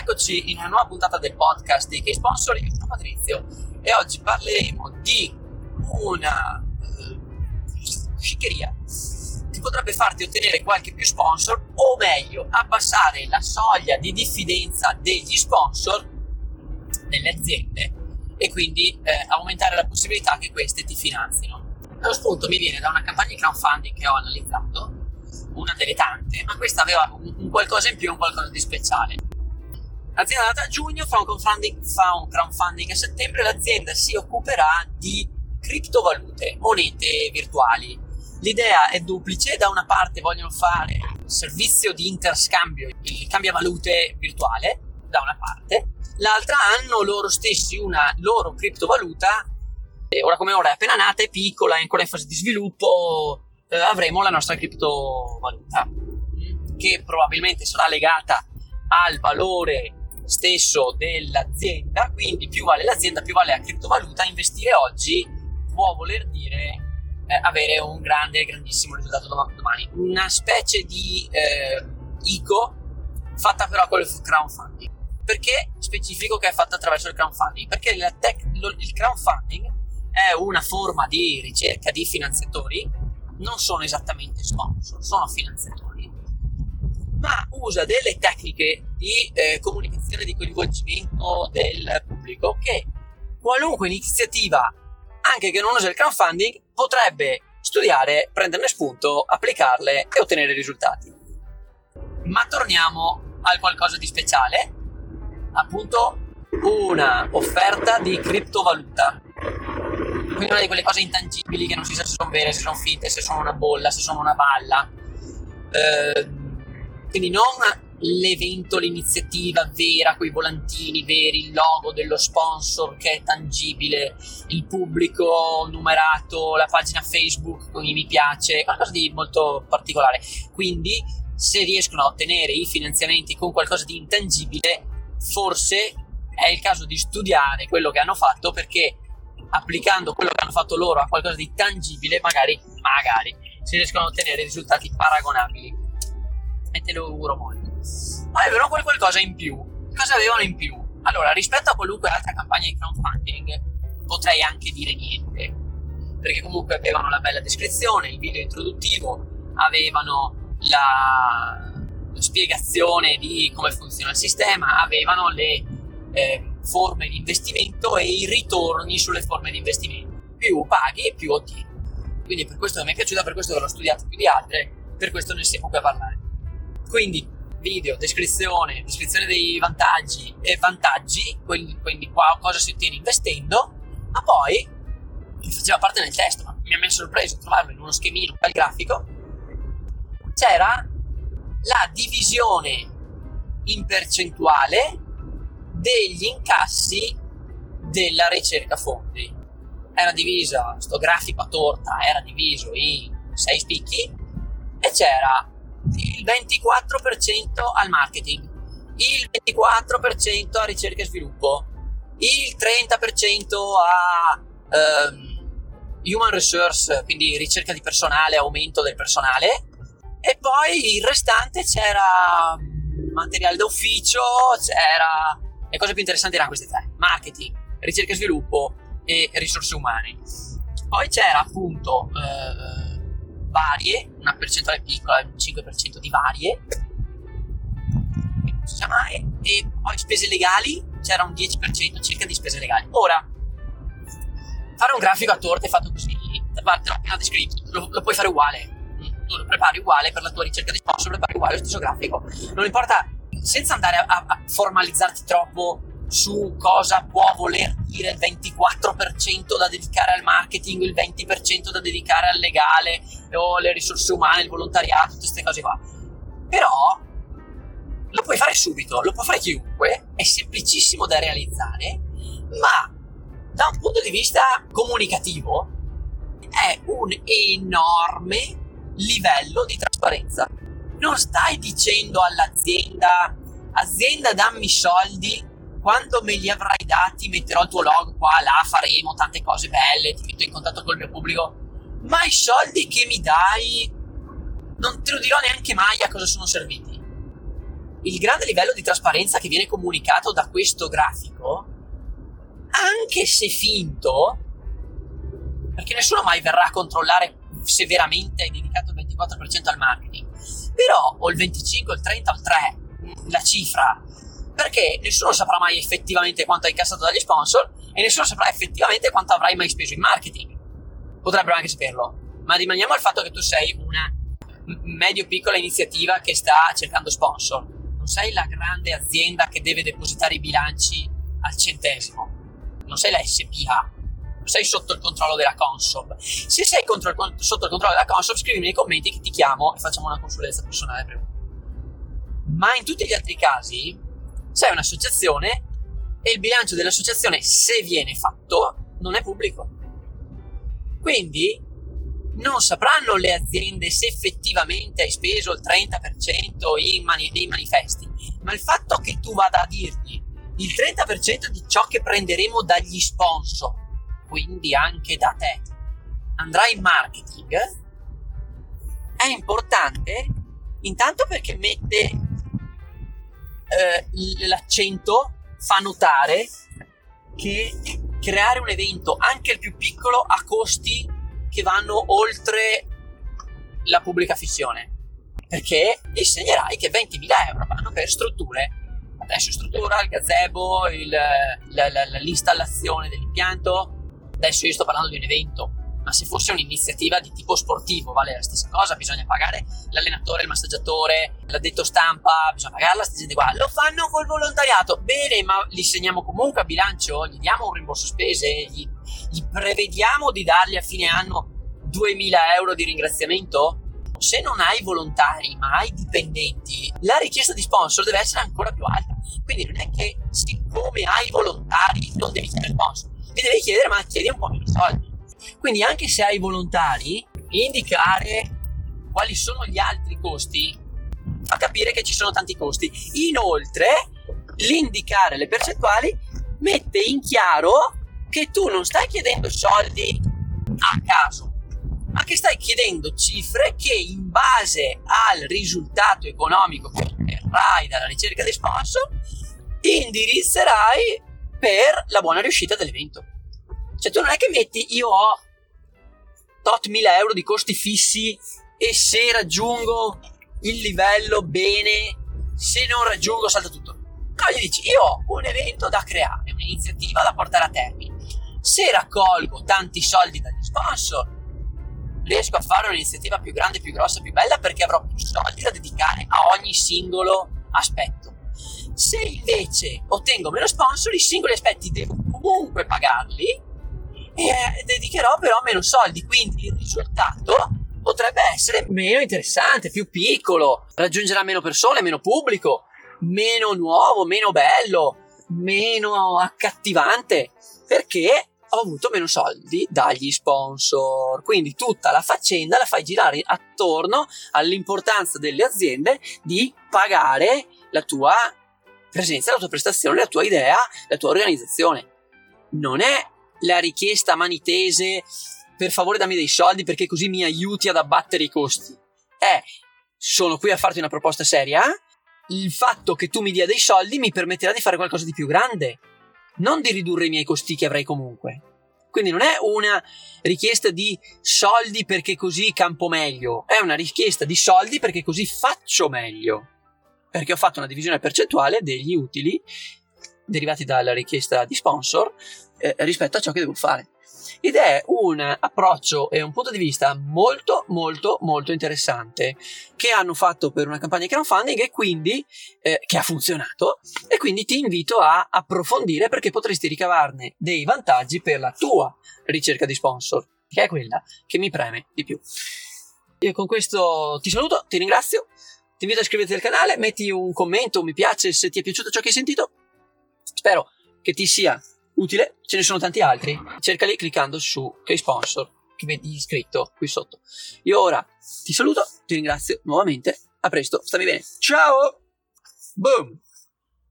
eccoci in una nuova puntata del podcast di Che Sponsor, io sono Patrizio e oggi parleremo di una uh, sciccheria che potrebbe farti ottenere qualche più sponsor o meglio abbassare la soglia di diffidenza degli sponsor nelle aziende e quindi eh, aumentare la possibilità che queste ti finanzino. Lo spunto mi viene da una campagna di crowdfunding che ho analizzato una delle tante, ma questa aveva un qualcosa in più, un qualcosa di speciale. L'azienda è nata a giugno, fa un, crowdfunding, fa un crowdfunding a settembre, l'azienda si occuperà di criptovalute, monete virtuali. L'idea è duplice, da una parte vogliono fare servizio di interscambio, il cambiavalute virtuale, da una parte, l'altra hanno loro stessi una loro criptovaluta, ora come ora è appena nata, è piccola, è ancora in fase di sviluppo, eh, avremo la nostra criptovaluta che probabilmente sarà legata al valore stesso dell'azienda, quindi più vale l'azienda, più vale la criptovaluta, investire oggi può voler dire eh, avere un grande, grandissimo risultato domani. Una specie di eh, ICO fatta però con il crowdfunding. Perché specifico che è fatta attraverso il crowdfunding? Perché tech, il crowdfunding è una forma di ricerca di finanziatori non sono esattamente sponsor, sono finanziatori, ma usa delle tecniche di eh, comunicazione di coinvolgimento del pubblico che qualunque iniziativa, anche che non usa il crowdfunding, potrebbe studiare, prenderne spunto, applicarle e ottenere risultati. Ma torniamo al qualcosa di speciale, appunto una offerta di criptovaluta quindi una di quelle cose intangibili che non si sa se sono vere, se sono finte, se sono una bolla, se sono una balla. Eh, quindi non l'evento, l'iniziativa vera, quei volantini veri, il logo dello sponsor che è tangibile, il pubblico numerato, la pagina Facebook con i mi piace, qualcosa di molto particolare. Quindi se riescono a ottenere i finanziamenti con qualcosa di intangibile, forse è il caso di studiare quello che hanno fatto perché applicando quello che hanno fatto loro a qualcosa di tangibile, magari, magari si riescono a ottenere risultati paragonabili. E te lo auguro molto. Ma avevano quel qualcosa in più. Cosa avevano in più? Allora, rispetto a qualunque altra campagna di crowdfunding, potrei anche dire niente. Perché comunque avevano la bella descrizione, il video introduttivo, avevano la, spiegazione di come funziona il sistema, avevano le eh, forme di investimento e i ritorni sulle forme di investimento. Più paghi più ottieni. Quindi per questo mi è piaciuta, per questo l'ho studiato più di altre, per questo ne siamo qui a parlare. Quindi video, descrizione, descrizione dei vantaggi e vantaggi, quindi, quindi qua cosa si ottiene investendo, ma poi, faceva parte del testo, ma mi ha messo sorpreso trovarlo in uno schemino, bel grafico, c'era la divisione in percentuale degli incassi della ricerca fondi. Era diviso, sto grafico a torta era diviso in 6 spicchi e c'era il 24% al marketing, il 24% a ricerca e sviluppo, il 30% a um, human resource, quindi ricerca di personale, aumento del personale, e poi il restante c'era materiale d'ufficio, c'era le cose più interessanti erano queste tre: marketing, ricerca e sviluppo e risorse umane. Poi c'era appunto eh, varie, una percentuale piccola, il 5% di varie, sa mai, e poi spese legali, c'era un 10% circa di spese legali. Ora, fare un grafico a torte fatto così, te l'ho appena descritto, lo, lo puoi fare uguale. Tu lo prepari uguale per la tua ricerca di sponsor, lo prepari uguale lo stesso grafico. Non importa senza andare a, a, formalizzarti troppo su cosa può voler dire il 24% da dedicare al marketing, il 20% da dedicare al legale o alle risorse umane, il volontariato, tutte queste cose qua. Però lo puoi fare subito, lo può fare chiunque, è semplicissimo da realizzare, ma da un punto di vista comunicativo è un enorme livello di trasparenza non stai dicendo all'azienda, azienda dammi soldi, quando me li avrai dati metterò il tuo logo qua, là, faremo tante cose belle, ti metto in contatto col mio pubblico, ma i soldi che mi dai non te lo dirò neanche mai a cosa sono serviti. il grande livello di trasparenza che viene comunicato da questo grafico, anche se finto, perché nessuno mai verrà a controllare se veramente hai dedicato il 24% al marketing, però o il 25, il 30 o il 3, la cifra, perché nessuno saprà mai effettivamente quanto hai incassato dagli sponsor e nessuno saprà effettivamente quanto avrai mai speso in marketing. Potrebbero anche saperlo, ma rimaniamo al fatto che tu sei una medio-piccola iniziativa che sta cercando sponsor. Non sei la grande azienda che deve depositare i bilanci al centesimo. Non sei la SPA. Non sei sotto il controllo della Consob. Se sei contro, sotto il controllo della Consob, scrivimi nei commenti che ti chiamo e facciamo una consulenza personale per Ma in tutti gli altri casi, sei un'associazione e il bilancio dell'associazione, se viene fatto, non è pubblico. Quindi non sapranno le aziende se effettivamente hai speso il 30% in mani- nei manifesti, ma il fatto che tu vada a dirgli il 30% di ciò che prenderemo dagli sponsor, quindi anche da te, andrà in marketing, è importante intanto perché mette eh, l'accento, fa notare che creare un evento, anche il più piccolo, ha costi che vanno oltre la pubblica fissione. Perché insegnerai che 20.000 euro vanno per strutture. Adesso struttura, il gazebo, il, la, la, la, l'installazione dell'impianto. Adesso io sto parlando di un evento ma se fosse un'iniziativa di tipo sportivo vale la stessa cosa, bisogna pagare l'allenatore, il massaggiatore, l'addetto stampa, bisogna pagare la gente qua. Lo fanno col volontariato, bene, ma li segniamo comunque a bilancio, gli diamo un rimborso spese, gli, gli prevediamo di dargli a fine anno 2000 euro di ringraziamento? Se non hai volontari ma hai dipendenti, la richiesta di sponsor deve essere ancora più alta. Quindi non è che siccome hai volontari non devi chiedere sponsor, mi devi chiedere ma chiedi un po' meno soldi. Quindi anche se hai volontari, indicare quali sono gli altri costi fa capire che ci sono tanti costi. Inoltre, l'indicare le percentuali mette in chiaro che tu non stai chiedendo soldi a caso, ma che stai chiedendo cifre che in base al risultato economico che otterrai dalla ricerca di sponsor indirizzerai per la buona riuscita dell'evento. Cioè tu non è che metti io ho tot mila euro di costi fissi e se raggiungo il livello bene, se non raggiungo salta tutto. No, gli dici io ho un evento da creare, un'iniziativa da portare a termine. Se raccolgo tanti soldi dagli sponsor, riesco a fare un'iniziativa più grande, più grossa, più bella perché avrò più soldi da dedicare a ogni singolo aspetto. Se invece ottengo meno sponsor, i singoli aspetti devo comunque pagarli e dedicherò però meno soldi, quindi il risultato potrebbe essere meno interessante, più piccolo, raggiungerà meno persone, meno pubblico, meno nuovo, meno bello, meno accattivante, perché ho avuto meno soldi dagli sponsor. Quindi tutta la faccenda la fai girare attorno all'importanza delle aziende di pagare la tua presenza, la tua prestazione, la tua idea, la tua organizzazione. Non è la richiesta manitese per favore dammi dei soldi perché così mi aiuti ad abbattere i costi. Eh, sono qui a farti una proposta seria. Il fatto che tu mi dia dei soldi mi permetterà di fare qualcosa di più grande, non di ridurre i miei costi che avrei comunque. Quindi non è una richiesta di soldi perché così campo meglio, è una richiesta di soldi perché così faccio meglio. Perché ho fatto una divisione percentuale degli utili derivati dalla richiesta di sponsor eh, rispetto a ciò che devo fare. Ed è un approccio e un punto di vista molto molto molto interessante che hanno fatto per una campagna di crowdfunding e quindi eh, che ha funzionato e quindi ti invito a approfondire perché potresti ricavarne dei vantaggi per la tua ricerca di sponsor che è quella che mi preme di più. Io con questo ti saluto, ti ringrazio, ti invito a iscriverti al canale, metti un commento, mi piace se ti è piaciuto ciò che hai sentito. Spero che ti sia utile, ce ne sono tanti altri, cercali cliccando su che sponsor che vedi iscritto qui sotto. Io ora ti saluto, ti ringrazio nuovamente, a presto, stammi bene, ciao! Boom!